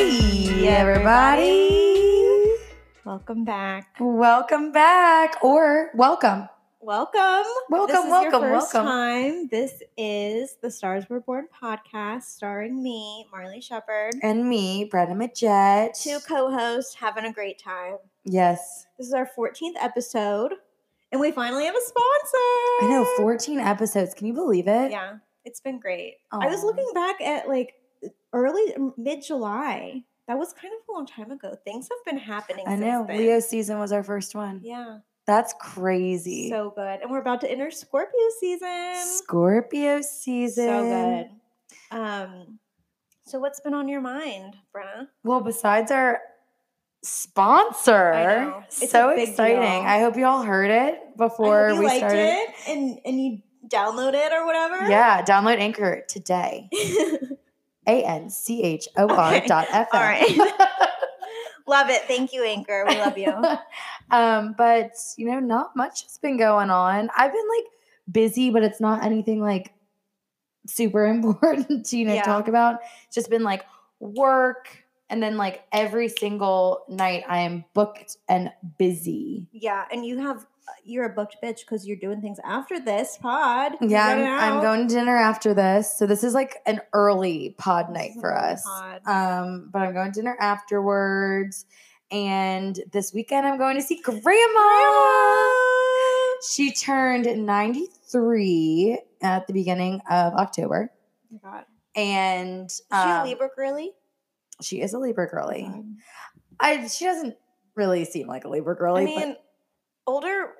Hey, everybody. Welcome back. Welcome back or welcome. Welcome. Welcome, This is welcome, your first welcome. time. This is the Stars Were Born podcast starring me, Marlee Shepard. And me, Brenna Majette. Two co-hosts having a great time. Yes. This is our 14th episode, and we finally have a sponsor. I know, 14 episodes. Can you believe it? Yeah, it's been great. I was looking back at like early mid July. That was kind of a long time ago. Things have been happening. I know. then. Leo season was our first one. Yeah, That's crazy. so good. And we're about to enter Scorpio season. Scorpio season. So good. Um, so what's been on your mind, Brenna? Well, besides our sponsor, know. It's a so exciting. deal. I hope you all heard it before I hope you we started. it and and you download it or whatever. Yeah, download Anchor today. A N C H O R Okay. dot F All right. love it. Thank you, Anchor. We love you. um, but you know, not much has been going on. I've been like busy, but it's not anything like super important to you know Yeah. talk about. It's just been like work, and then like every single night I am booked and busy. Yeah, and you have you're a booked bitch because you're doing things after this pod. Yeah, I'm, I'm going to dinner after this. So this is like an early pod night for us. pod. Um, but I'm going to dinner afterwards. And this weekend I'm going to see grandma. Grandma! She turned 93 at the beginning of October. Oh my God. And Is she a um, Libra girly? She is a Libra girly. God. I she doesn't really seem like a Libra girly, I mean, older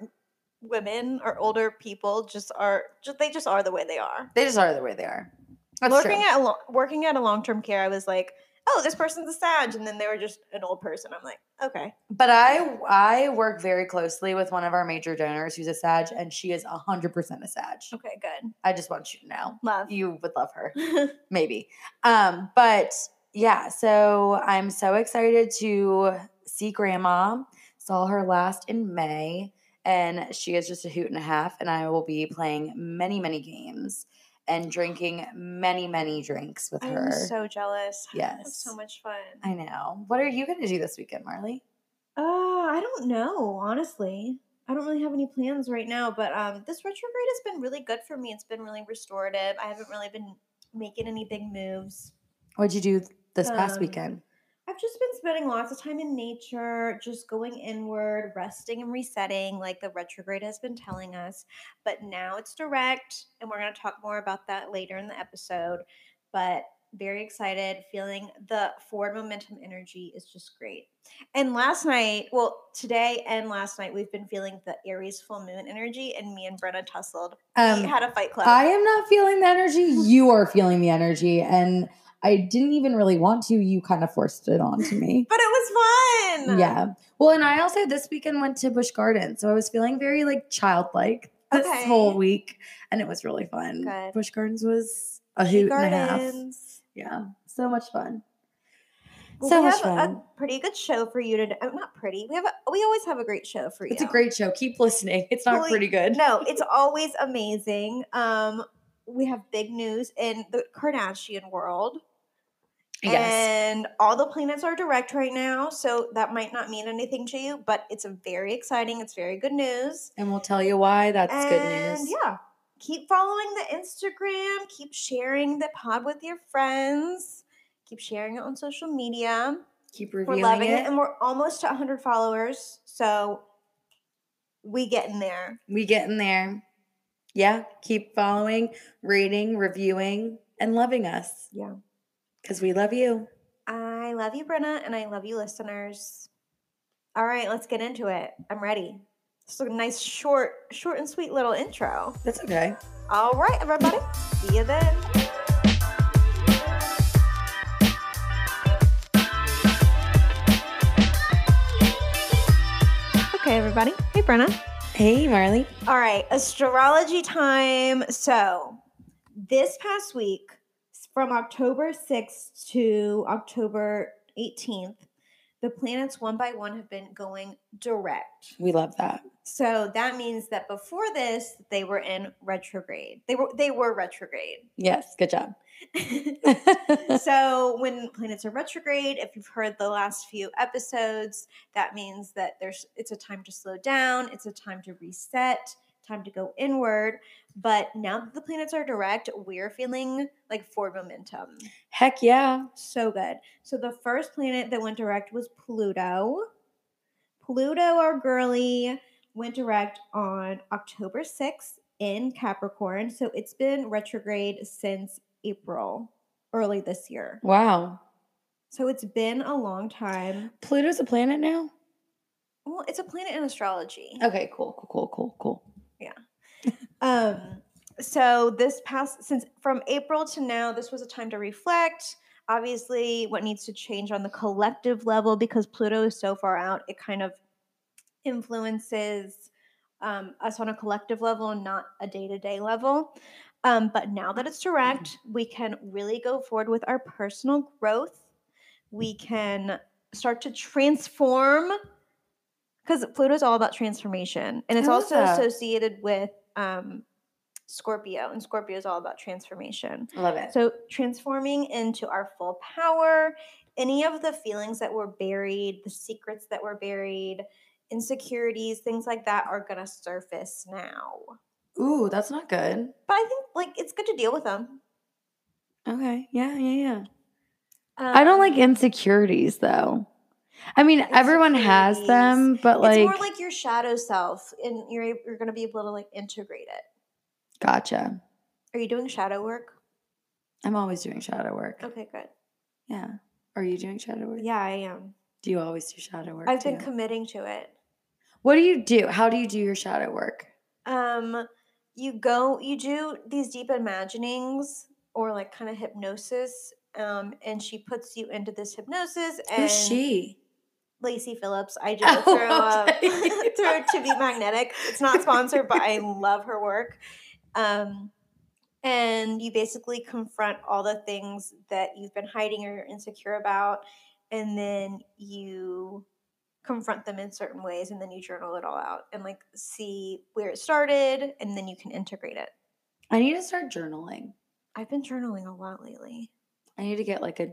women or older people just are just they just are the way they are. they just are the way they are. That's working true. at a lo- working at a long term care, I was like, oh, this person's a Sag, and then they were just an old person. I'm like, okay, But I I work very closely with one of our major donors who's a Sag, and she is hundred percent a Sag. okay, good, I just want you to know. love. You would love her, maybe. Um, but yeah, so I'm so excited to see Grandma. Saw her last in May, and she is just a hoot and a half. And I will be playing many, many games and drinking many, many drinks with I'm her. so jealous. Yes. So much fun. I know. What are you going to do this weekend, Marlee? Uh, I don't know, honestly. I don't really have any plans right now, but um, this retrograde has been really good for me. It's been really restorative. I haven't really been making any big moves. What'd you do this past Um, weekend? I've just been spending lots of time in nature, just going inward, resting and resetting, like the retrograde has been telling us. But now it's direct, and we're going to talk more about that later in the episode. But very excited, feeling the forward momentum energy is just great. And last night, well, today and last night, we've been feeling the Aries full moon energy, and me and Brenna tussled. we Um, had a fight club. I am not feeling the energy. You are feeling the energy. And I didn't even really want to. You kind of forced it onto me. but it was fun. Yeah. Well, and I also this weekend went to Busch Gardens. So I was feeling very like childlike this Okay. whole week. And it was really fun. Good. Busch Gardens was a hoot and a half. Yeah. So much fun. Well, so we much have fun. a pretty good show for you today. Oh, not pretty. We have a, we always have a great show for you. it's a great show. Keep listening. It's not pretty good. No, it's always amazing. Um, we have big news in the Kardashian world. Yes. And all the planets are direct right now, so that might not mean anything to you, but it's a very exciting, it's very good news. And we'll tell you why. That's good news. Yeah. Keep following the Instagram, keep sharing the pod with your friends, keep sharing it on social media. Keep reviewing We're loving it. it. and we're almost to 100 followers. So we get in there. We get in there. Yeah. Keep following, rating, reviewing, and loving us. Yeah. Because we love you. I love you, Brenna, and I love you, listeners. All right, let's get into it. I'm ready. It's a nice, short, short and sweet little intro. That's okay. All right, everybody. See you then. Okay, everybody. Hey, Brenna. Hey, Marlee. All right, astrology time. So, this past week, from October 6th to October 18th, the planets one by one have been going direct. We love that. So that means that before this, they were in retrograde. They were they were retrograde. Yes, good job. so when planets are retrograde, if you've heard the last few episodes, that means that there's it's a time to slow down, it's a time to reset, time to go inward. But now that the planets are direct, we're feeling like forward momentum. Heck yeah. So good. So the first planet that went direct was Pluto. Pluto, our girly, went direct on October 6th in Capricorn. So it's been retrograde since April, early this year. Wow. So it's been a long time. Pluto's a planet now? Well, it's a planet in astrology. Okay, cool, cool, cool, cool, cool. Um, so this past since from April to now, this was a time to reflect. Obviously, what needs to change on the collective level because Pluto is so far out, it kind of influences um, us on a collective level and not a day to day level. Um, but now that it's direct, we can really go forward with our personal growth. We can start to transform because Pluto is all about transformation, and it's also that. associated with um, Scorpio, and Scorpio is all about transformation. Love it. So, transforming into our full power, any of the feelings that were buried, the secrets that were buried, insecurities, things like that are going to surface now. Ooh, that's not good. But I think like it's good to deal with them. Okay. Yeah, yeah, yeah. I don't like Um, insecurities though. I mean, everyone has them, but like, it's more like your shadow self, and you're you're going to be able to like integrate it. gotcha. Are you doing shadow work? I'm always doing shadow work. Okay, good. Yeah. Are you doing shadow work? Yeah, I am. Do you always do shadow work? I've been too? committing to it. what do you do? How do you do your shadow work? Um, you go, you do these deep imaginings or like kind of hypnosis. Um, and she puts you into this hypnosis. And Who's she? Lacy Phillips. I just Oh, uh, okay. To Be Magnetic. It's not sponsored, but I love her work. Um, and you basically confront all the things that you've been hiding or you're insecure about, and then you confront them in certain ways, and then you journal it all out and like see where it started, and then you can integrate it. I need to start journaling. I've been journaling a lot lately. I need to get like a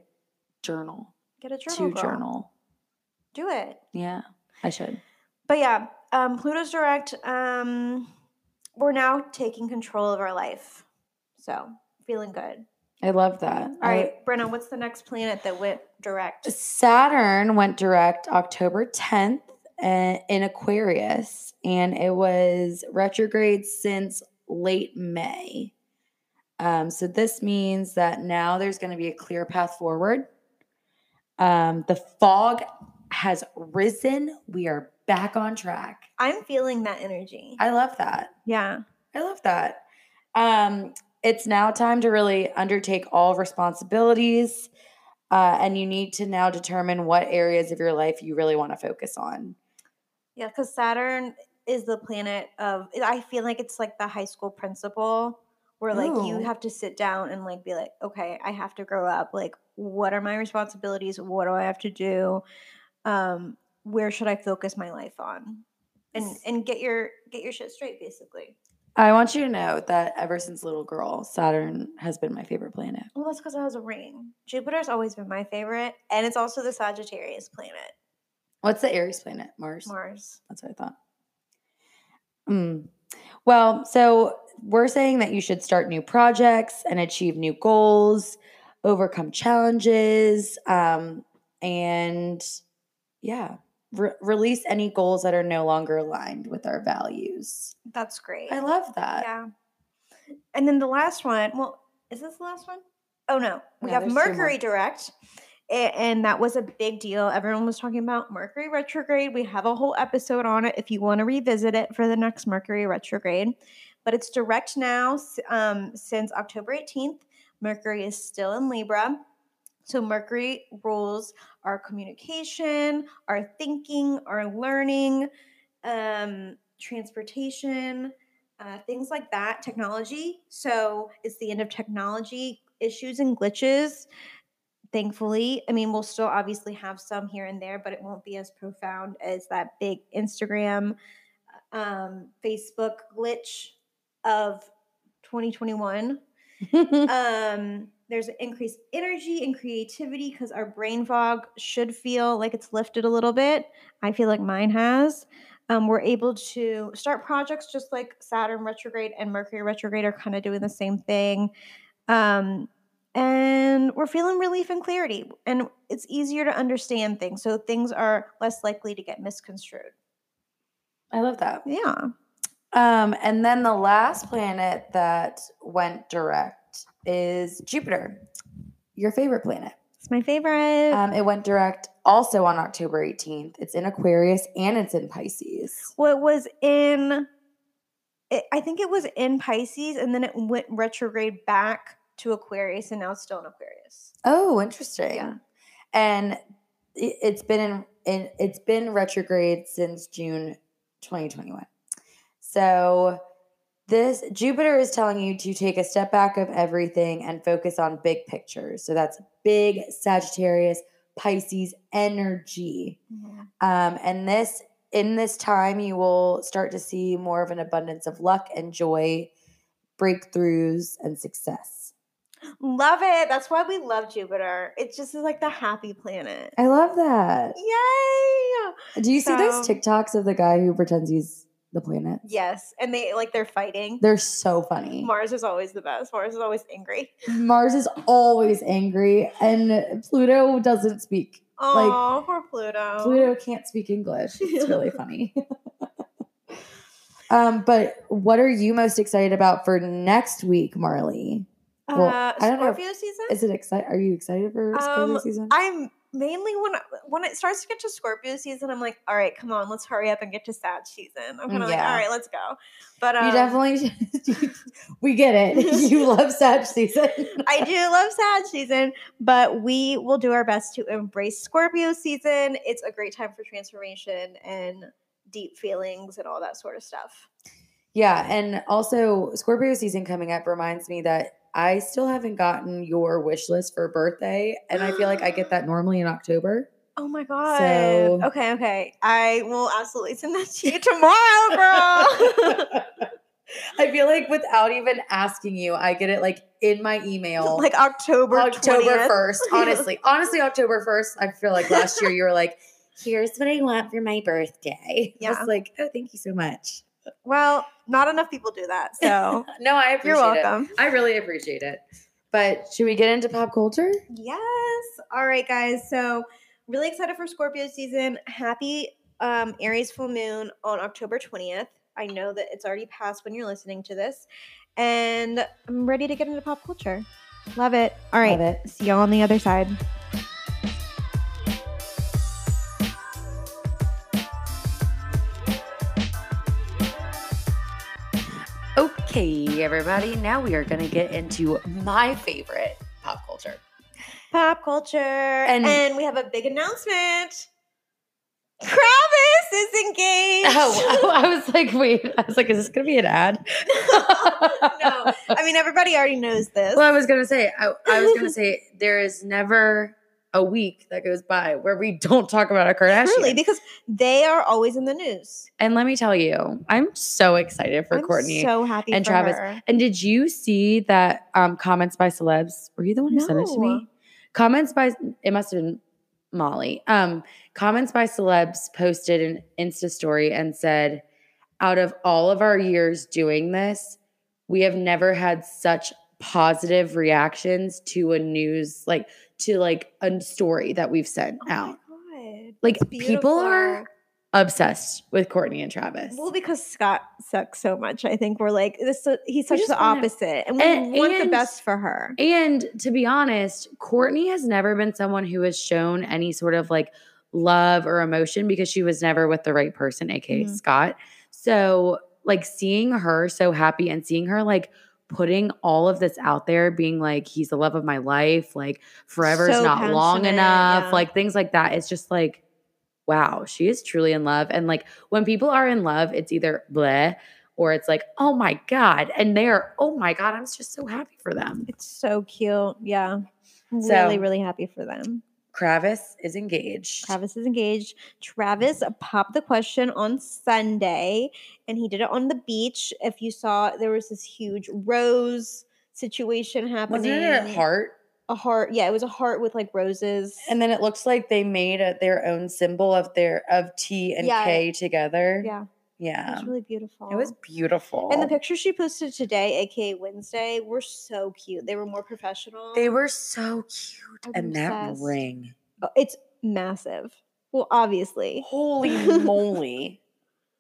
journal Get a journal. to girl. journal. Do it. Yeah, I should. But yeah, um, Pluto's direct. Um, we're now taking control of our life. So feeling good. I love that. All right, Brenna, what's the next planet that went direct? Saturn went direct October 10th uh, in Aquarius, and it was retrograde since late May. Um, so this means that now there's going to be a clear path forward. Um, the fog has risen. We are back on track. I'm feeling that energy. I love that. yeah. I love that. Um, it's now time to really undertake all responsibilities, uh, and you need to now determine what areas of your life you really want to focus on. Yeah, because Saturn is the planet of, I feel like it's like the high school principal where like you have to sit down and like be like, okay, I have to grow up. Like, what are my responsibilities? What do I have to do? Um, where should I focus my life on? And and get your get your shit straight, basically. I want you to know that ever since little girl, Saturn has been my favorite planet. Well, that's because I was a ring. Jupiter's always been my favorite, and it's also the Sagittarius planet, What's the Aries planet? Mars. Mars. That's what I thought. Mm. Well, so we're saying that you should start new projects and achieve new goals, overcome challenges, um, and yeah, re- release any goals that are no longer aligned with our values. That's great. I love that. Yeah. And then the last one, well, is this the last one? Oh no, we No, have there's two more. Mercury direct. And that was a big deal. Everyone was talking about Mercury retrograde. We have a whole episode on it if you want to revisit it for the next Mercury retrograde. But it's direct now um, since October 18th. Mercury is still in Libra. So Mercury rules our communication, our thinking, our learning, um, transportation, uh, things like that, technology. So it's the end of technology issues and glitches. thankfully. I mean, we'll still obviously have some here and there, but it won't be as profound as that big Instagram, um, Facebook glitch of 2021. um, there's an increased energy and creativity because our brain fog should feel like it's lifted a little bit. I feel like mine has. Um, we're able to start projects just like Saturn retrograde and Mercury retrograde are kind of doing the same thing. Um, and we're feeling relief and clarity, and it's easier to understand things. So things are less likely to get misconstrued. I love that. Yeah. Um, and then the last planet that went direct is Jupiter, your favorite planet. It's my favorite. Um, it went direct also on October 18th. It's in Aquarius and it's in Pisces. well, it was in, it, I think it was in Pisces, and then it went retrograde back to Aquarius, and now it's still in Aquarius. Oh, interesting. Yeah. And it, it's been in, in it's been retrograde since June 2021. So this Jupiter is telling you to take a step back of everything and focus on big pictures. So that's big Sagittarius, Pisces energy. Um, and this in this time you will start to see more of an abundance of luck and joy, breakthroughs and success. Love it. That's why we love Jupiter. It just is like the happy planet. I love that. Yay! Do you see those So- TikToks of the guy who pretends he's the planet? Yes, and they like they're fighting. They're so funny. Mars is always the best. Mars is always angry. Mars is always angry and Pluto doesn't speak. Oh, poor Pluto. Pluto can't speak English. It's really funny. um, but what are you most excited about for next week, Marlee? well, uh, I don't know if- Scorpio season. Is it excited? Are you excited for Scorpio Um, season? I'm mainly when when it starts to get to Scorpio season, I'm like, all right, come on, let's hurry up and get to Sag season. I'm kind of like, all right, let's go. But um, you definitely, we get it. You love Sag season. I do love Sag season, but we will do our best to embrace Scorpio season. It's a great time for transformation and deep feelings and all that sort of stuff. Yeah, and also Scorpio season coming up reminds me that I still haven't gotten your wish list for birthday, and I feel like I get that normally in October. Oh my god. So- okay, okay. I will absolutely send that to you tomorrow, girl. I feel like without even asking you, I get it like in my email. like October October 20th. 1st. Honestly, honestly, October 1st. I feel like last year you were like, here's what I want for my birthday. I was like, oh, thank you so much. Well, not enough people do that. So No, I appreciate you're it. welcome. I really appreciate it. But should we get into pop culture? Yes. All right, guys. So, really excited for Scorpio season. Happy um, Aries full moon on October 20th. I know that it's already passed when you're listening to this. And I'm ready to get into pop culture. Love it. All right. Love it. See y'all on the other side. Everybody. Now we are going to get into my favorite pop culture. Pop culture. And- And, we have a big announcement. Travis is engaged. Oh, oh I was like, wait. I was like, is this going to be an ad? no. I mean, everybody already knows this. Well, I was gonna say, I, I was gonna say, there is never a week that goes by where we don't talk about a Kardashian. Truly, because they are always in the news. and let me tell you, I'm so excited for I'm Kourtney. so happy and for Travis. her. and did you see that um, comments by celebs? Were you the one who sent it to me? Comments by it must have been Molly. Um, comments by celebs posted an Insta story and said, out of all of our years doing this, we have never had such positive reactions to a news like to like a story that we've sent Oh out. my God. Like people are obsessed with Kourtney and Travis. Well, because Scott sucks so much, I think we're like this. He's such the opposite, and we And- want the best for her. And to be honest, Kourtney has never been someone who has shown any sort of like love or emotion because she was never with the right person, aka Mhm. Scott. So, like, seeing her so happy and seeing her like putting all of this out there, being like, he's the love of my life, like, forever is So not long enough, yeah. like, things like that. It's just like, wow, she is truly in love. And like, when people are in love, it's either bleh or it's like, oh my God. And they're, oh my God, I'm just so happy for them. It's so cute. Yeah. Really, really happy for them. Travis is engaged. Travis is engaged. Travis popped the question on Sunday and he did it on the beach. If you saw, there was this huge rose situation happening. Wasn't it a heart? A heart. Yeah, it was a heart with like roses. And then it looks like they made a, their own symbol of their of T and Yeah. K together. yeah, it was really beautiful. It was beautiful. And the pictures she posted today, aka Wednesday, were so cute. They were more professional. They were so cute. I'm And that ring. Oh, It's massive. Well, obviously. Holy moly.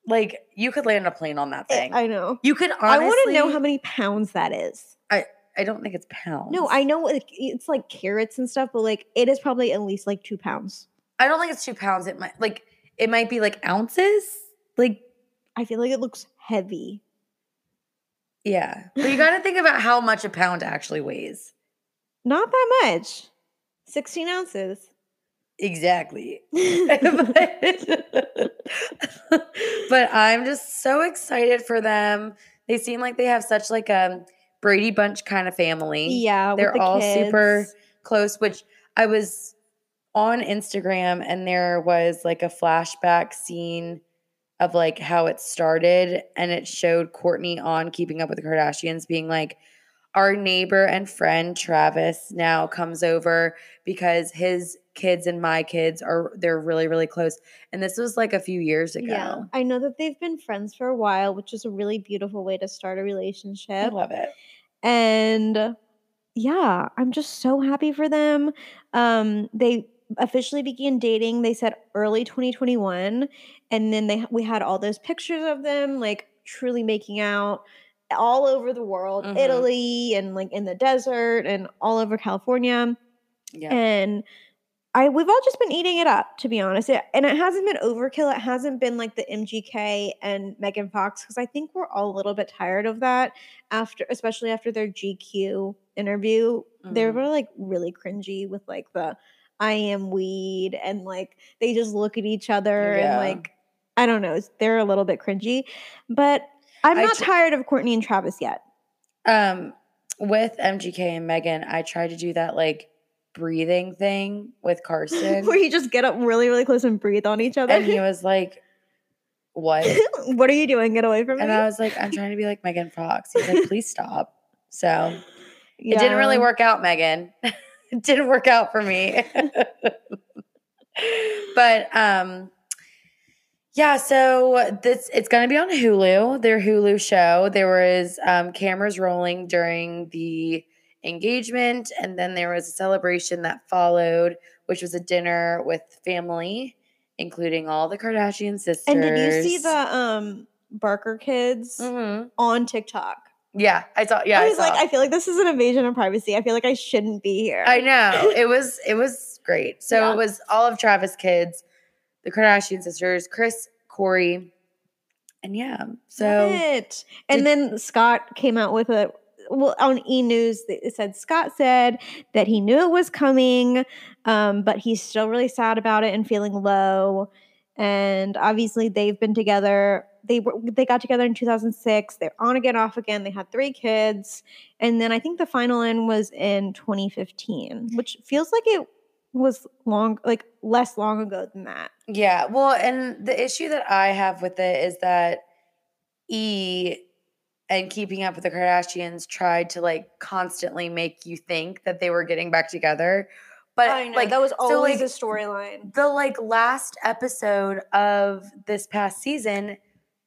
Like you could land a plane on that thing. I know. you could honestly I want to know how many pounds that is. I I don't think it's pounds. No, I know it's like carrots and stuff, but like it is probably at least like two pounds. I don't think it's two pounds. It might like it might be like ounces. Like, I feel like it looks heavy. yeah. But you gotta think about how much a pound actually weighs. Not that much. 16 ounces. Exactly. but, but I'm just so excited for them. They seem like they have such like a Brady Bunch kind of family. yeah, They're the all super close, which I was on Instagram and there was like a flashback scene of like how it started and it showed Kourtney on Keeping Up with the Kardashians being like our neighbor and friend Travis now comes over because his kids and my kids are they're really really close and this was like a few years ago. Yeah, I know that they've been friends for a while, which is a really beautiful way to start a relationship. I love it. and yeah i'm just so happy for them um they officially began dating they said early 2021 and then they we had all those pictures of them like truly making out all over the world Mhm. italy and like in the desert and all over california Yeah. and I we've all just been eating it up, to be honest. It, and it hasn't been overkill. It hasn't been like the MGK and Megan Fox because I think we're all a little bit tired of that after, especially after their GQ interview. They Mhm. were like really cringy with like the I am weed and like they just look at each other Yeah. and like I don't know. They're a little bit cringy, but I'm not tr- tired of Kourtney and Travis yet. Um, with MGK and Megan, I tried to do that like breathing thing with Carson, Where you just get up really, really close and breathe on each other. and he was like, "What?" what are you doing? Get away from And me. And I was like, "I'm trying to be like Megan Fox." He's like, "Please stop." So it didn't really work out, Megan. It didn't work out for me. but um yeah, so this it's gonna be on Hulu, their Hulu show. There was um cameras rolling during the engagement, and then there was a celebration that followed, which was a dinner with family, including all the Kardashian sisters. And did you see the um Barker kids Mhm. on TikTok? Yeah, I saw. Yeah, I I, was saw. like, I feel like this is an invasion of privacy. I feel like I shouldn't be here. I know. It was it was great. So Yeah. it was all of Travis' kids, the Kardashian sisters, Kris, Corey, and yeah. So it. And did- then Scott came out with a well on E News. It said Scott said that he knew it was coming, um, but he's still really sad about it and feeling low. And obviously, they've been together. They were they got together in 2006. They're on again, off again. They had three kids, and then I think the final end was in 2015, mm-hmm. which feels like it was long, like less long ago than that. yeah. Well, and the issue that I have with it is that E and keeping up with the Kardashians tried to like constantly make you think that they were getting back together. But like that was so, like, a storyline. the like last episode of this past season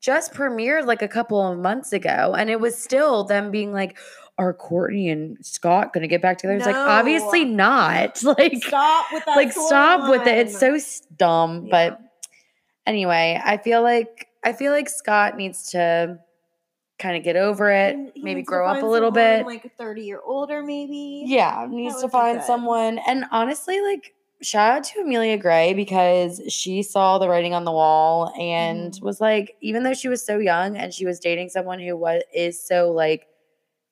just premiered like a couple of months ago and it was still them being like are Kourtney and Scott going to get back together? It's like obviously not. Like Stop with that. like stop with it. It's so dumb, Yeah. but anyway, I feel like I feel like Scott needs to kind of get over it, And maybe grow up a little bit. like 30 year older, maybe. Yeah, needs to find someone. And honestly, like shout out to Amelia Gray because she saw the writing on the wall and Mhm. was like, even though she was so young and she was dating someone who was is so like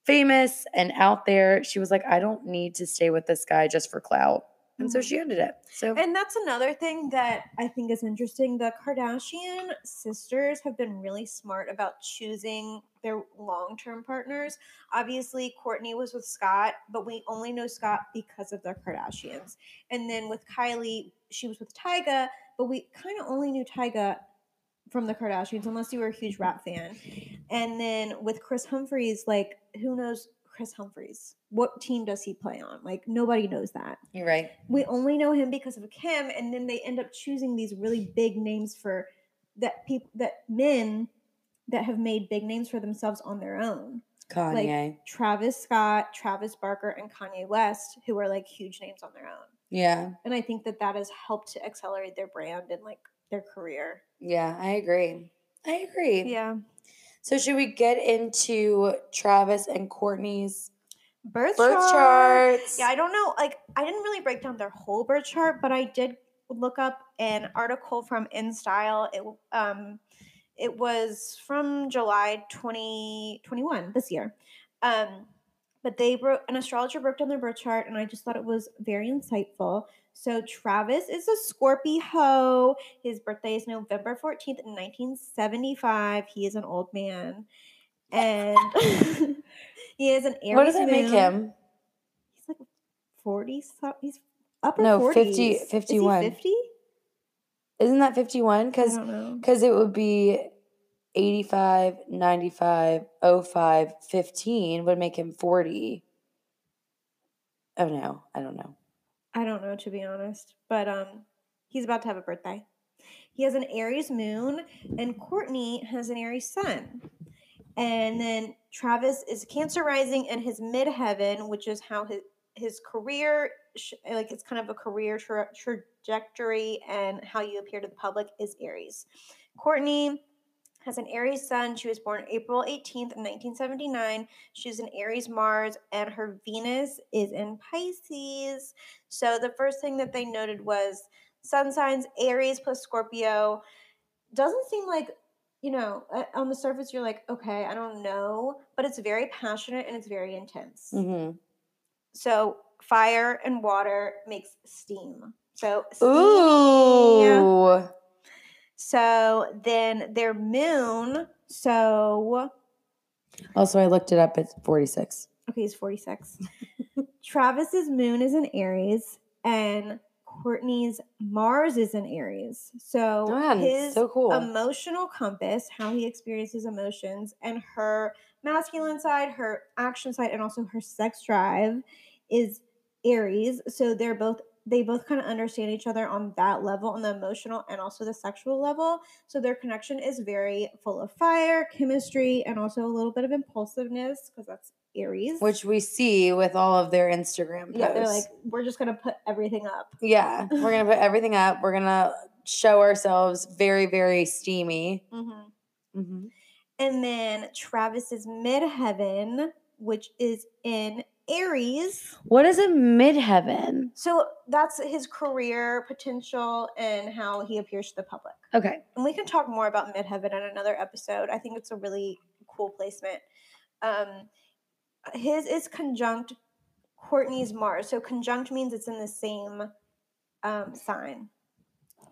famous and out there, she was like, I don't need to stay with this guy just for clout. And so Mhm. she ended it. So And that's another thing that I think is interesting. The Kardashian sisters have been really smart about choosing their long term partners. Obviously, Kourtney was with Scott, but we only know Scott because of the Kardashians. And then with Kylie, she was with Tyga, but we kind of only knew Tyga from the Kardashians, unless you were a huge rap fan. And then with Kris Humphries, like, who knows Kris Humphries? What team does he play on? Like, nobody knows that you're right. we only know him because of Kim, and then they end up choosing these really big names for that people that men that have made big names for themselves on their own. Kanye. Travis Scott, Travis Barker, and Kanye West, who are like huge names on their own. yeah. And I think that that has helped to accelerate their brand and like their career. Yeah, I agree. I agree. Yeah. So should we get into Travis and Kourtney's Birth, birth chart. charts? Yeah, I don't know. Like, I didn't really break down their whole birth chart, but I did look up an article from InStyle. It um, it was from July twenty twenty one this year. Um, but they broke an astrologer broke down their birth chart, and I just thought it was very insightful. So Travis is a Scorpio. His birthday is November fourteenth, in nineteen seventy five. He is an old man, and he is an Aries. what does that make him? He's like 40 so he's upper No, 40s. 50 Is he 51. 50? Isn't that 51? Because because it would be 85, 95, 05, 15 would make him 40. Oh no, I don't know. I don't know to be honest, but um he's about to have a birthday. He has an Aries moon and Kourtney has an Aries sun. And then Travis is Cancer rising in his midheaven, which is how his his career like it's kind of a career tra- trajectory and how you appear to the public is Aries. Kourtney has an Aries sun. She was born April 18th, 1979. She's an Aries Mars, and her Venus is in Pisces. So the first thing that they noted was sun signs Aries plus Scorpio. Doesn't seem like, you know, uh, on the surface, you're like, okay, I don't know, but it's very passionate and it's very intense. hmm So fire and water makes steam. So steamy. Ooh. So then their moon. So Also, I looked it up. It's 46. okay, he's 46. Travis's moon is in Aries and Kourtney's Mars is in Aries. So man, his so cool. emotional compass, how he experiences emotions, and her masculine side, her action side, and also her sex drive is Aries. So they're both they both kind of understand each other on that level, on the emotional and also the sexual level. So their connection is very full of fire, chemistry, and also a little bit of impulsiveness because that's Aries. Which we see with all of their Instagram posts. yeah, they're like, we're just gonna put everything up. Yeah, we're gonna put everything up. We're gonna show ourselves very, very steamy. Mm-hmm. hmm And then Travis's midheaven, which is in Aries. What is a midheaven? So that's his career potential and how he appears to the public. Okay. And we can talk more about midheaven in another episode. I think it's a really cool placement. Um, his is conjunct Kourtney's Mars. So conjunct means it's in the same um, sign.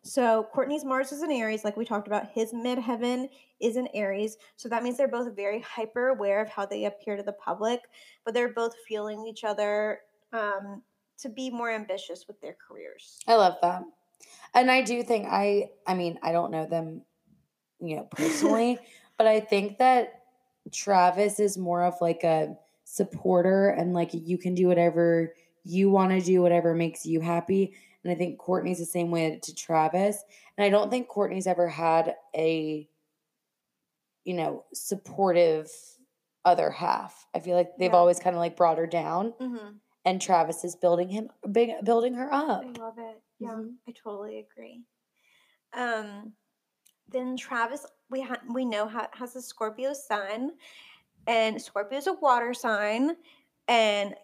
So Kourtney's Mars is in Aries, like we talked about. His midheaven is in Aries. So that means they're both very hyper aware of how they appear to the public, but they're both feeling each other um, to be more ambitious with their careers. I love that. And I do think I I mean, I don't know them, you know, personally, but I think that Travis is more of like a supporter and like you can do whatever you want to do, whatever makes you happy. And I think Kourtney's the same way to Travis. And I don't think Kourtney's ever had a, you know, supportive other half. I feel like they've Yeah. always kind of like brought her down, Mm-hmm. and Travis is building him, big, building her up. I love it. Yeah, Mhm. I totally agree. Um, then Travis, we ha- we know ha- has a Scorpio sun, and Scorpio is a water sign, and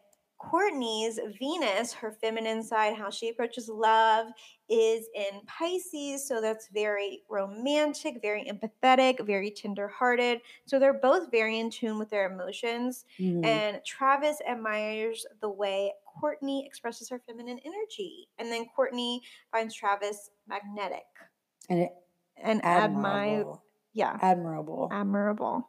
Kourtney's Venus, her feminine side, how she approaches love, is in Pisces. So that's very romantic, very empathetic, very tenderhearted. So they're both very in tune with their emotions. Mhm. And Travis admires the way Kourtney expresses her feminine energy. And then Kourtney finds Travis magnetic And it, and admire. admirable. Yeah, Admirable. admirable.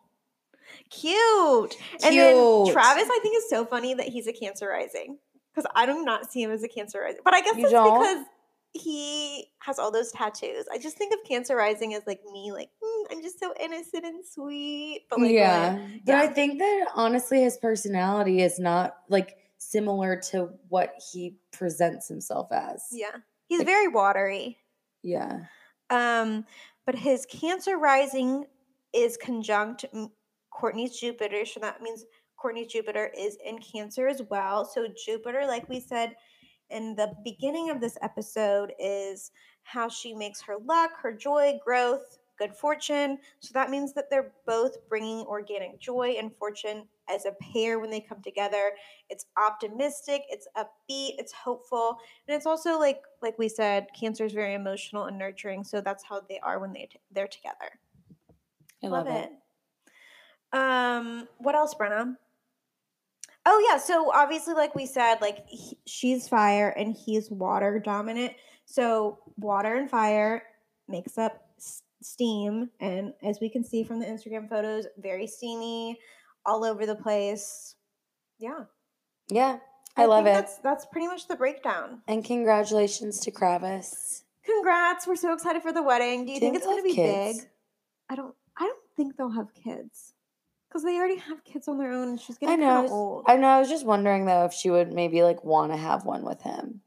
Cute. And then Cute. Travis, I think, is so funny that he's a Cancer rising because I do not see him as a Cancer rising. But I guess You that's don't? because he has all those tattoos. I just think of Cancer rising as like me, like "Mm, I'm just so innocent and sweet. But like, yeah. when- But I yeah. think that honestly his personality is not like similar to what he presents himself as. yeah, he's Like- very watery. Yeah. Um, but his Cancer rising is conjunct m- Kourtney's Jupiter, so that means Kourtney's Jupiter is in Cancer as well. So Jupiter, like we said in the beginning of this episode, is how she makes her luck, her joy, growth, good fortune. So that means that they're both bringing organic joy and fortune as a pair when they come together. It's optimistic, it's upbeat, it's hopeful, and it's also like like we said, Cancer is very emotional and nurturing. So that's how they are when they t- they're together. I love, it. Um, what else, Brenna? Oh yeah, so obviously, like we said, like he, she's fire and he's water dominant. So water and fire makes up s- steam, and as we can see from the Instagram photos, very steamy, all over the place. Yeah, Yeah. I, love think it. That's that's pretty much the breakdown. And congratulations to Kravis. Congrats! We're so excited for the wedding. Do you Do think it's going to be kids? big? I don't. I don't think they'll have kids because they already have kids on their own, and she's getting I know. I kind of old. I know. I was just wondering though if she would maybe like want to have one with him,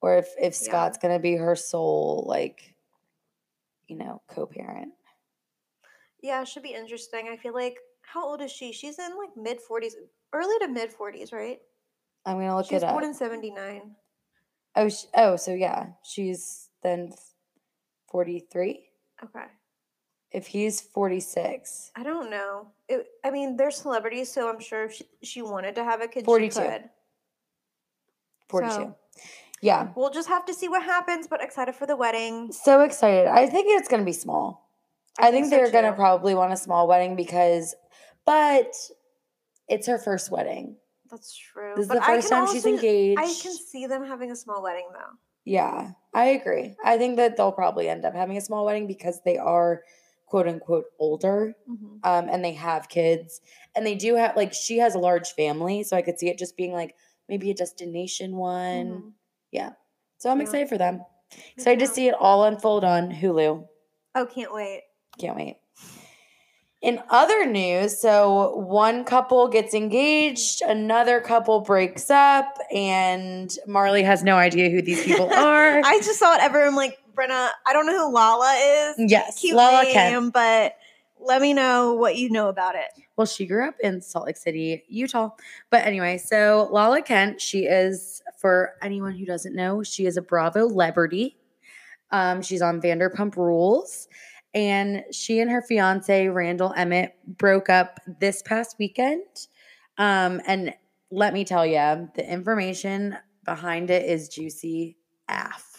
or if if Yeah. Scott's gonna be her sole like, you know, co-parent. Yeah, it should be interesting. I feel like how old is she? She's in like mid forties, early to mid forties, right? I'm gonna look She was it up. born in seventy nine. oh, sh- oh, so yeah, she's then forty three. Okay, If he's forty six, I don't know. It, I mean, they're celebrities, so I'm sure if she, she wanted to have a kid, 42. she could. forty two. So- Yeah, We'll just have to see what happens, but excited for the wedding. so excited. I think it's gonna be small. I, think, so they're gonna probably want a small wedding because, but it's her first wedding. That's true. This is the first time she's engaged. I can see them having a small wedding though. Yeah, I agree. I think that they'll probably end up having a small wedding because they are quote unquote older Mm-hmm. um, and they have kids. And they do have, like, she has a large family. So I could see it just being like maybe a destination one. Yeah. So I'm Yeah. excited for them. Excited to see it all unfold on Hulu. Oh, can't wait. Can't wait. In other news, so one couple gets engaged, another couple breaks up, and Marlee has no idea who these people are. I just saw it ever. I'm like, Brenna, I don't know who Lala is. yes, Cute Lala name, Kent. but let me know what you know about it. Well, she grew up in Salt Lake City, Utah. But anyway, so Lala Kent, she is, for anyone who doesn't know, she is a Bravo celebrity. Um, she's on Vanderpump Rules. And she and her fiance, Randall Emmett, broke up this past weekend. Um, and let me tell you, the information behind it is juicy AF.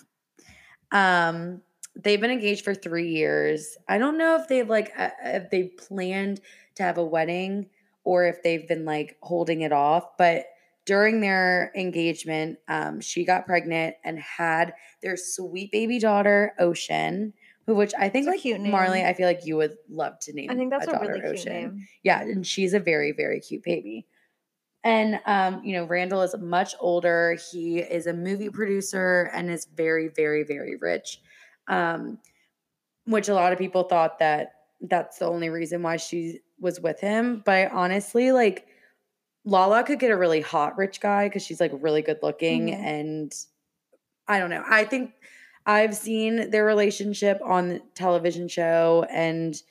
Um, they've been engaged for three years. I don't know if they've like uh, if they planned to have a wedding or if they've been like holding it off, but during their engagement, um, she got pregnant and had their sweet baby daughter, Ocean, who which I think like cute. Marlee, I feel like you would love to name. I think that's a, daughter really cute Ocean. name. Yeah, and she's a very, very cute baby. And um, you know, Randall is much older. He is a movie producer and is very, very, very rich. Um, which a lot of people thought that that's the only reason why she was with him. But honestly, like Lala could get a really hot rich guy because she's like really good looking Mhm. and I don't know. I think I've seen their relationship on the television show and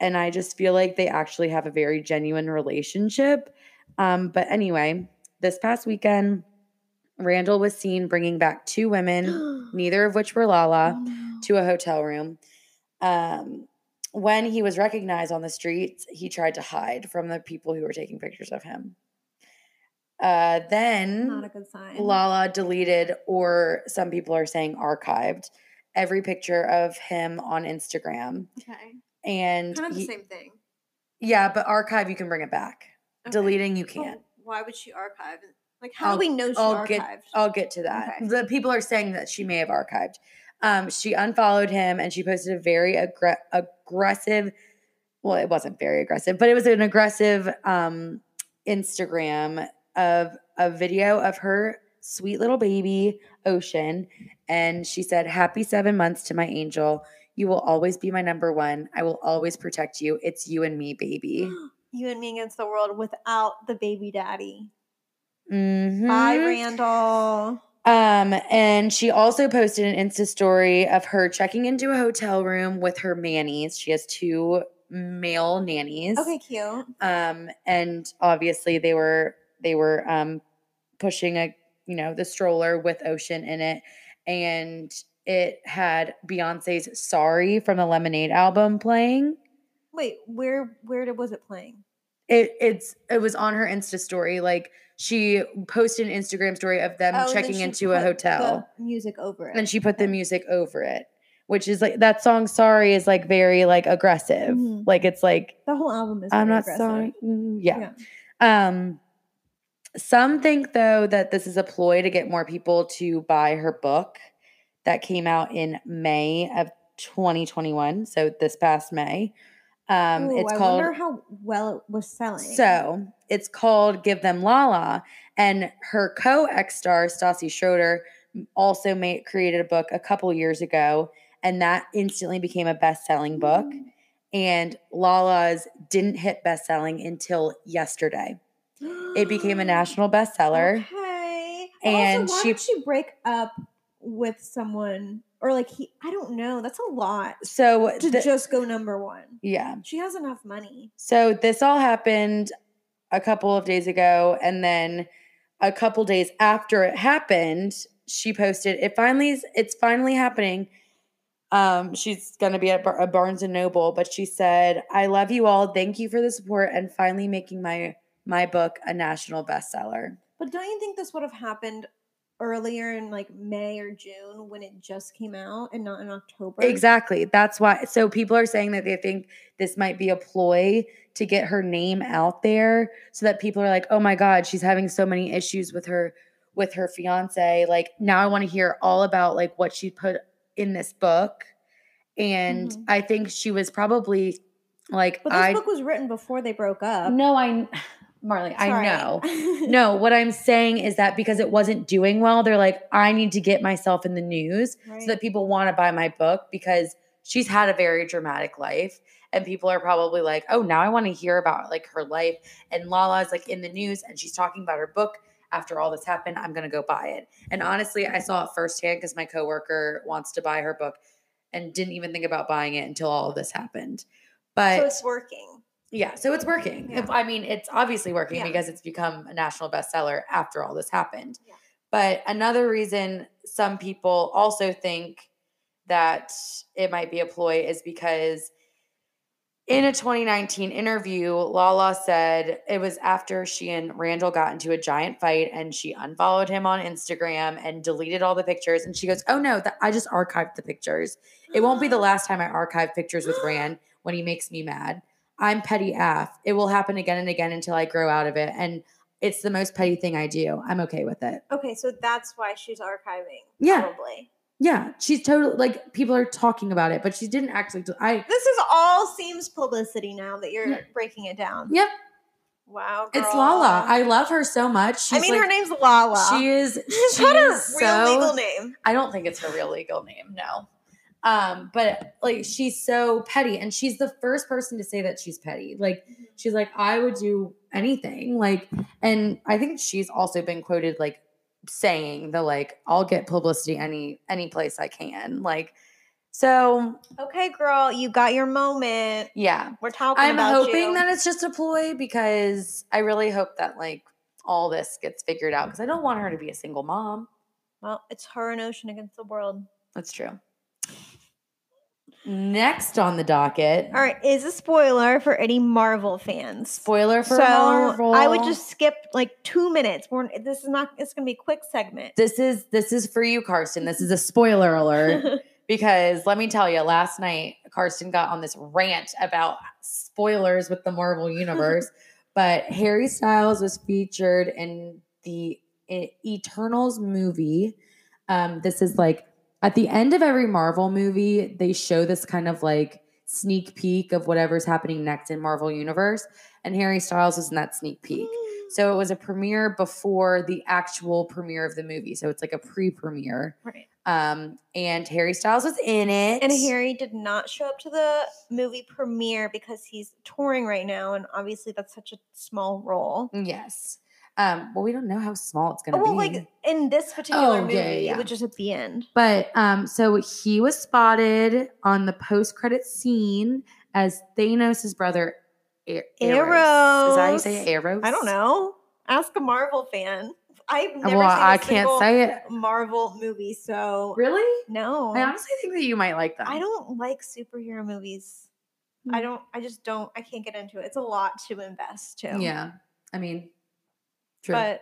and I just feel like they actually have a very genuine relationship. Um, but anyway, this past weekend, Randall was seen bringing back two women, neither of which were Lala, Oh, no. to a hotel room. Um, when he was recognized on the streets, he tried to hide from the people who were taking pictures of him. Uh, then Not a good sign. Lala deleted, or some people are saying archived, every picture of him on Instagram. Okay. And Kind of the he- same thing. yeah, but archive you can bring it back. Okay. Deleting you can't. why would she archive? Like, how I'll- do we know she I'll archived? get I'll get to that. Okay. The people are saying that she may have archived. The people are saying that she may have archived. Um, she unfollowed him and she posted a very aggr- aggressive. Well, it wasn't very aggressive, but it was an aggressive um, Instagram of a video of her sweet little baby Ocean, and she said, "Happy seven months to my angel. You will always be my number one. I will always protect you. It's you and me, baby." you and me against the world without the baby daddy. Mhm. Bye, Randall. Um, and she also posted an Insta story of her checking into a hotel room with her nannies. She has two male nannies. Okay, cute. Um, and obviously they were they were um pushing a you know the stroller with Ocean in it, and it had Beyonce's "Sorry" from the Lemonade album playing. Wait, where where did, was it playing? It it's it was on her Insta story. Like she posted an Instagram story of them Oh, checking into a hotel. the music over it. and she put the music over it which is like that song sorry is like very like aggressive Mhm. like it's like The whole album is. i'm not aggressive. sorry Mm, yeah. um some think though that this is a ploy to get more people to buy her book that came out in may of 2021 so this past may um Ooh, it's I called wonder how well it was selling. so it's called Give Them Lala. And her co ex star, Stassi Schroeder, also made created a book a couple years ago. And that instantly became a best selling book. And Lala's didn't hit best selling until yesterday. It became a national bestseller. Okay. And also, why she- did she break up with someone or like he? I don't know. That's a lot So, to just go number one. yeah. She has enough money. So this all happened a couple of days ago, and then a couple days after it happened, she posted it. Finally, it's finally happening. Um, she's gonna be at Bar- a Barnes and Noble, but she said, "I love you all. Thank you for the support and finally making my my book a national bestseller." But don't you think this would have happened earlier in like May or June when it just came out and not in October? Exactly. That's why. So people are saying that they think this might be a ploy to get her name out there, so that people are like, "Oh my God, she's having so many issues with her with her fiance. Like now, I want to hear all about like what she put in this book." And Mhm. I think she was probably like, But this "I book was written before they broke up. no, I, Marlee, I know." No, what I'm saying is that because it wasn't doing well, they're like, I need to get myself in the news Right. so that people want to buy my book because she's had a very dramatic life. And people are probably like, oh, now I want to hear about like her life. And Lala's like in the news and she's talking about her book. After all this happened, I'm gonna go buy it. And honestly, I saw it firsthand because my coworker wants to buy her book and didn't even think about buying it until all of this happened. But so it's working. Yeah, so it's working. Yeah. If, I mean, it's obviously working Yeah. because it's become a national bestseller after all this happened. Yeah. But another reason some people also think that it might be a ploy is because in a 2019 interview, Lala said it was after she and Randall got into a giant fight and she unfollowed him on Instagram and deleted all the pictures. And she goes, Oh no, I just archived the pictures. It won't be the ah. last time I archive pictures with Rand when he makes me mad. I'm petty AF. It will happen again and again until I grow out of it. And it's the most petty thing I do. I'm okay with it. Okay, so that's why she's archiving. Yeah. Probably. Yeah. She's totally like people are talking about it, but she didn't actually. do- I, This is all seems publicity now that you're Yeah. breaking it down. yep. Wow. It's. Lala. I love her so much. She's I mean, like- her name's Lala. She is. Is she that her real so- legal name? I don't think it's her real legal name. No. Um, but like she's so petty, and she's the first person to say that she's petty. Like she's like, I would do anything. Like, and I think she's also been quoted like saying the like, I'll get publicity any any place I can. Like, so Okay, girl, you got your moment. yeah. We're talking I'm about hoping you. that it's just a ploy because I really hope that like all this gets figured out because I don't want her to be a single mom. well, it's her and Ocean against the world. That's true. Next on the docket, All right, is a spoiler for any Marvel fans. spoiler for so Marvel. I would just skip like two minutes. We're, this is not. It's gonna be a quick segment. This is this is for you, Karsten. This is a spoiler alert because let me tell you, last night Karsten got on this rant about spoilers with the Marvel universe. but Harry Styles was featured in the Eternals movie. Um, this is like at the end of every Marvel movie, they show this kind of like sneak peek of whatever's happening next in Marvel Universe. And Harry Styles was in that sneak peek. So it was a premiere before the actual premiere of the movie. So it's like a pre-premiere. Right. Um, and Harry Styles was in it. And Harry did not show up to the movie premiere because he's touring right now, and obviously that's such a small role. Yes. Um, well, we don't know how small it's Oh, gonna be. well, be. like in this particular Oh, movie, yeah, yeah, it was just at the end. But um, so he was spotted on the post-credit scene as Thanos' brother, A- Eros. Is that how you say? Eros? I don't know. Ask a Marvel fan. I've never Well, seen a I can't say it. Marvel movie, so Really? no. I honestly think that you might like them. I don't like superhero movies. I Hmm. don't. I just don't. I can't get into it. It's a lot to invest to. Yeah. I mean, true. But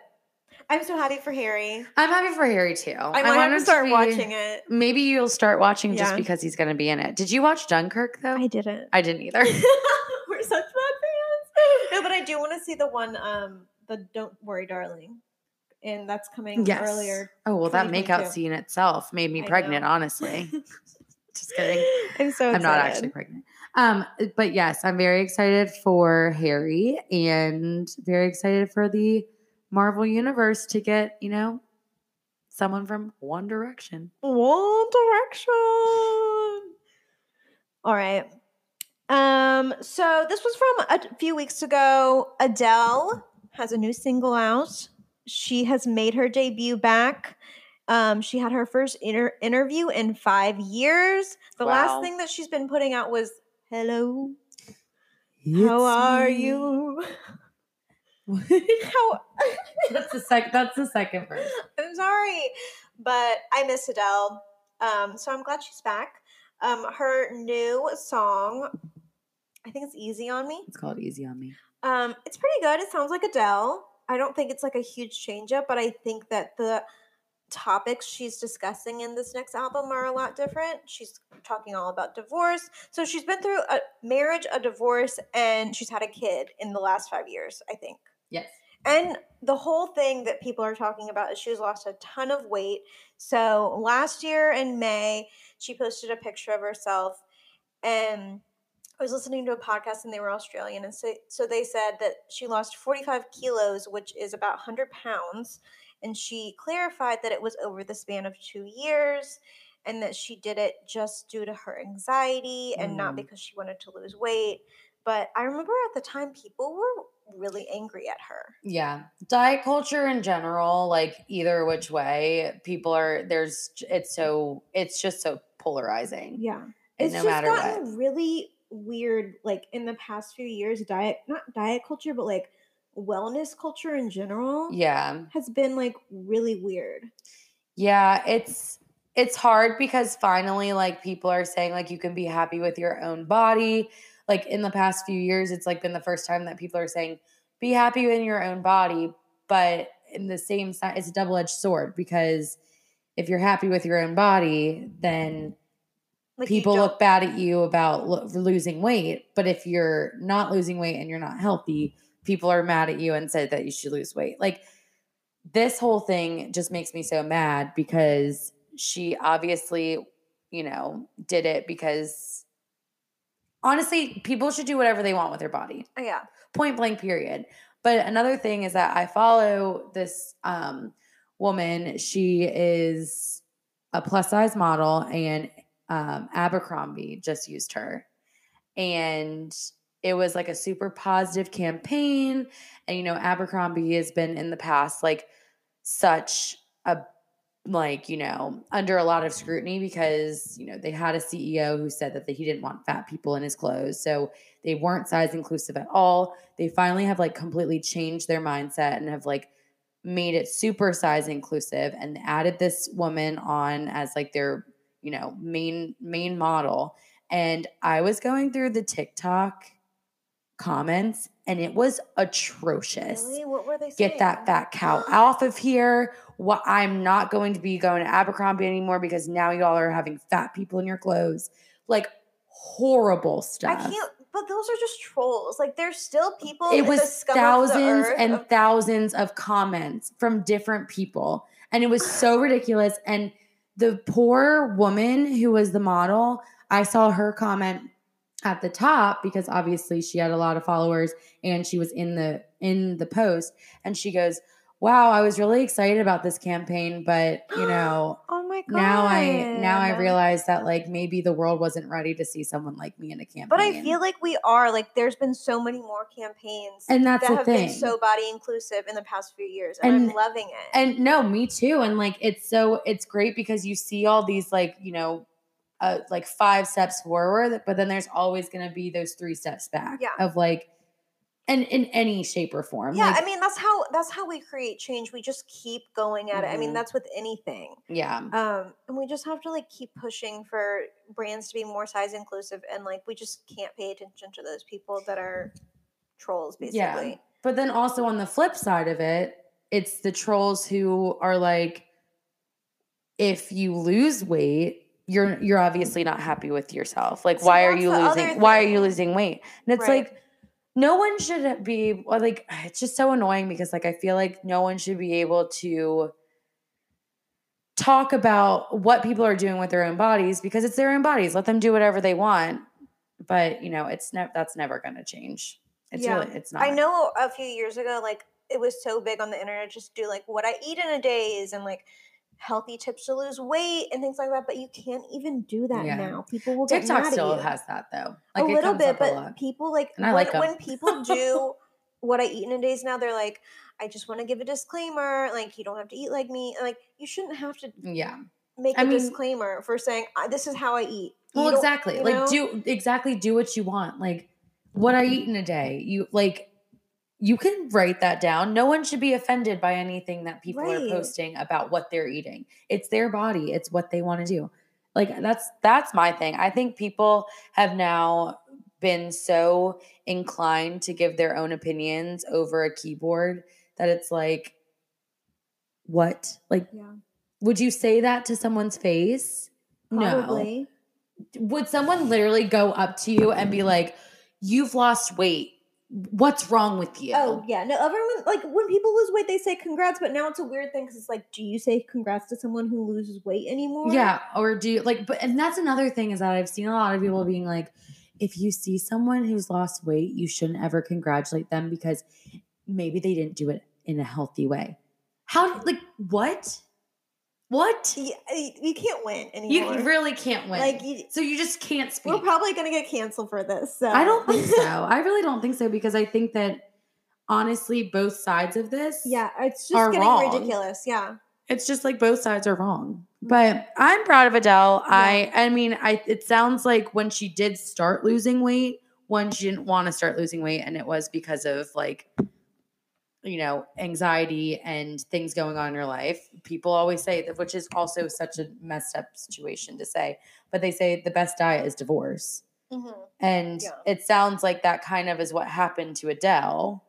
I'm so happy for Harry. I'm happy for Harry too. I have want to him start be- watching it. Maybe you'll start watching just because he's going to be in it. Did you watch Dunkirk though? I didn't. I didn't either. We're such bad fans. No, but I do want to see the one, um, the Don't Worry, Darling, and that's coming yes. earlier. Oh well, that 2022. makeout scene itself made me I pregnant. know. Honestly, just kidding. I'm so. I'm not actually pregnant. Um, but yes, I'm very excited for Harry and very excited for the Marvel universe to get you know someone from One Direction. One Direction. All right. Um, so this was from a few weeks ago. Adele has a new single out. She has made her debut back. Um, she had her first inter- interview in five years. The Wow. last thing that she's been putting out was "Hello, how are you?" How that's the sec. That's the second verse. I'm sorry, but I miss Adele. Um, so I'm glad she's back. Um, her new song, I think it's "Easy on Me." It's called Easy on Me. Um, it's pretty good. It sounds like Adele. I don't think it's like a huge change up, but I think that the topics she's discussing in this next album are a lot different. She's talking all about divorce. So she's been through a marriage, a divorce, and she's had a kid in the last five years, I think. Yes. And the whole thing that people are talking about is she's lost a ton of weight. So last year in May, she posted a picture of herself and I was listening to a podcast and they were Australian. And so, so they said that she lost 45 kilos, which is about 100 pounds. And she clarified that it was over the span of two years and that she did it just due to her anxiety and not Mm. because she wanted to lose weight. But I remember at the time people were really angry at her. Yeah. Diet culture in general, like either which way, people are there's it's so it's just so polarizing. Yeah. It's no just matter gotten what. really weird, like in the past few years, diet not diet culture, but like wellness culture in general Yeah. has been like really weird. Yeah, it's it's hard because finally like people are saying like you can be happy with your own body. Like in the past few years it's like been the first time that people are saying be happy in your own body, but in the same side it's a double-edged sword because if you're happy with your own body, then Like people look bad at you about lo- losing weight. But if you're not losing weight and you're not healthy, people are mad at you and say that you should lose weight. Like this whole thing just makes me so mad because she obviously, you know, did it because honestly, people should do whatever they want with their body. Oh, yeah. point blank period. But another thing is that i follow this um, woman. She is a plus size model and um, abercrombie just used her. And it was like a super positive campaign. And you know abercrombie has been in the past like such a like you know under a lot of scrutiny because you know they had a ceo who said that he didn't want fat people in his clothes. So they weren't size inclusive at all. They finally have like completely changed their mindset and have like made it super size inclusive and added this woman on as like their you know main main model. And i was going through the tiktok comments and it was atrocious Really? What were they saying? get that fat cow off of here. What I'm not going to be going to Abercrombie anymore because now y'all are having fat people in your clothes. Like horrible stuff. I can't but those are just trolls. Like there's still people. it was thousands and of- thousands of comments from different people and it was so ridiculous and the poor woman who was the model i saw her comment at the top because obviously she had a lot of followers and she was in the in the post and she goes wow i was really excited about this campaign but you know oh my god. now i now i realize that like maybe the world wasn't ready to see someone like me in a campaign But I feel like we are. Like there's been so many more campaigns and that's that the have thing been so body inclusive in the past few years, and, And- I'm loving it. and no me too and like it's so it's great because you see all these like you know uh, like five steps forward but then there's always going to be those three steps back Yeah. of like and in any shape or form yeah, like, I mean that's how that's how we create change. We just keep going at it. I mean Mhm. that's with anything. yeah Um, and we just have to like keep pushing for brands to be more size inclusive, and like we just can't pay attention to those people that are trolls, basically. Yeah. but then also on the flip side of it it's the trolls who are like if you lose weight you're you're obviously not happy with yourself like See, why are you losing why are you losing weight and it's Right. like no one should be like it's just so annoying because like I feel like no one should be able to talk about what people are doing with their own bodies because it's their own bodies. Let them do whatever they want. But you know, it's never that's never gonna change. It's Yeah. really it's not. I know a few years ago, like it was so big on the internet, just do like what I eat in a day is and like healthy tips to lose weight and things like that. But you can't even do that Yeah. now. People will get TikTok mad still has that though. like, a it little bit, but people like when, like when people do what I eat in a days now, they're like, I just want to give a disclaimer. Like you don't have to eat like me. Like you shouldn't have to yeah. make I a mean- disclaimer for saying this is how I eat. Well, exactly. you Like do exactly do what you want. Like what I eat in a day. You like you can write that down. No one should be offended by anything that people Right. are posting about what they're eating. It's their body. It's what they want to do. Like that's that's my thing. I think people have now been so inclined to give their own opinions over a keyboard that it's like what? Like yeah, would you say that to someone's face? No would someone literally go up to you and be like, "You've lost weight. What's wrong with you?" Oh yeah, no. Everyone like when people lose weight, they say congrats, but now it's a weird thing because it's like, do you say congrats to someone who loses weight anymore? yeah. Or do you like? But and that's another thing is that I've seen a lot of people being like, if you see someone who's lost weight, you shouldn't ever congratulate them because maybe they didn't do it in a healthy way. How like what? What? you, you can't win anymore. You really can't win. like you, so you just can't speak. we're probably gonna get canceled for this. So I don't think so. I really don't think so because I think that honestly, both sides of this, yeah, it's just getting wrong. ridiculous. Yeah, it's just like both sides are wrong. But I'm proud of Adele. I I mean, I it sounds like when she did start losing weight, when she didn't want to start losing weight, and it was because of like you know anxiety and things going on in your life. People always say that, which is also such a messed up situation to say. But they say the best diet is divorce. mm-hmm. And Yeah. it sounds like that kind of is what happened to Adele,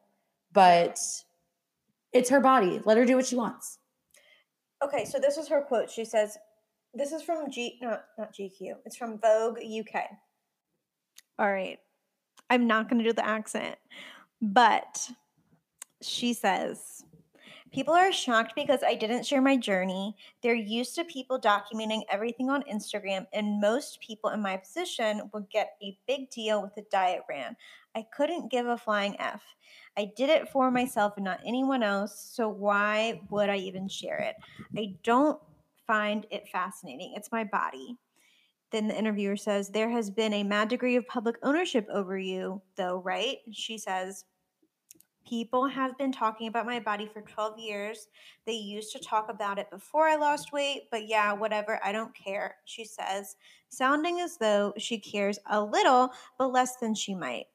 but it's her body. Let her do what she wants. Okay, so this is her quote. She says, "This is from G, not not GQ. It's from Vogue UK." All right, I'm not going to do the accent, but she says, "People are shocked because I didn't share my journey. They're used to people documenting everything on Instagram, and most people in my position would get a big deal with a diet brand. I couldn't give a flying F. I did it for myself and not anyone else, so why would I even share it? I don't find it fascinating. It's my body. Then the interviewer says, There has been a mad degree of public ownership over you, though, right? She says, People have been talking about my body for 12 years. They used to talk about it before I lost weight, but yeah, whatever, I don't care, she says, sounding as though she cares a little, but less than she might.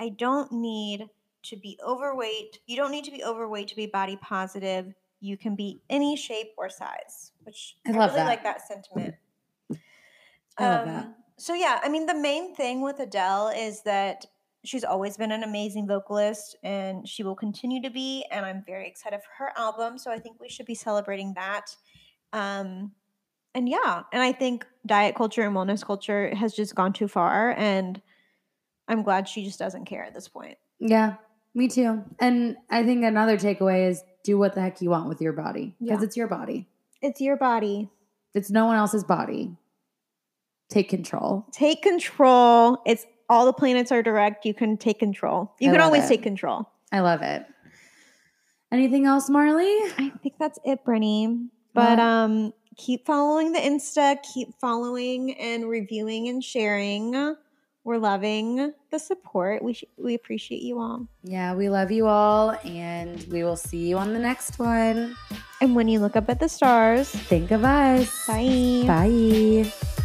I don't need to be overweight. You don't need to be overweight to be body positive. You can be any shape or size, which I I, love really that. like that sentiment. I love that. Um, So yeah, I mean the main thing with Adele is that she's always been an amazing vocalist and she will continue to be and I'm very excited for her album, so I think we should be celebrating that. Um and yeah, and I think diet culture and wellness culture has just gone too far and I'm glad she just doesn't care at this point. Yeah, me too. And I think another takeaway is do what the heck you want with your body because Yeah. it's your body. It's your body. It's no one else's body. Take control. Take control. It's all the planets are direct. You can take control. You I can always it. take control. I love it. Anything else, Marlee? I think that's it, Brittany. But um, keep following the Insta. Keep following and reviewing and sharing. We're loving the support. We sh- we appreciate you all. Yeah, we love you all, and we will see you on the next one. And when you look up at the stars, Think of us. bye. Bye.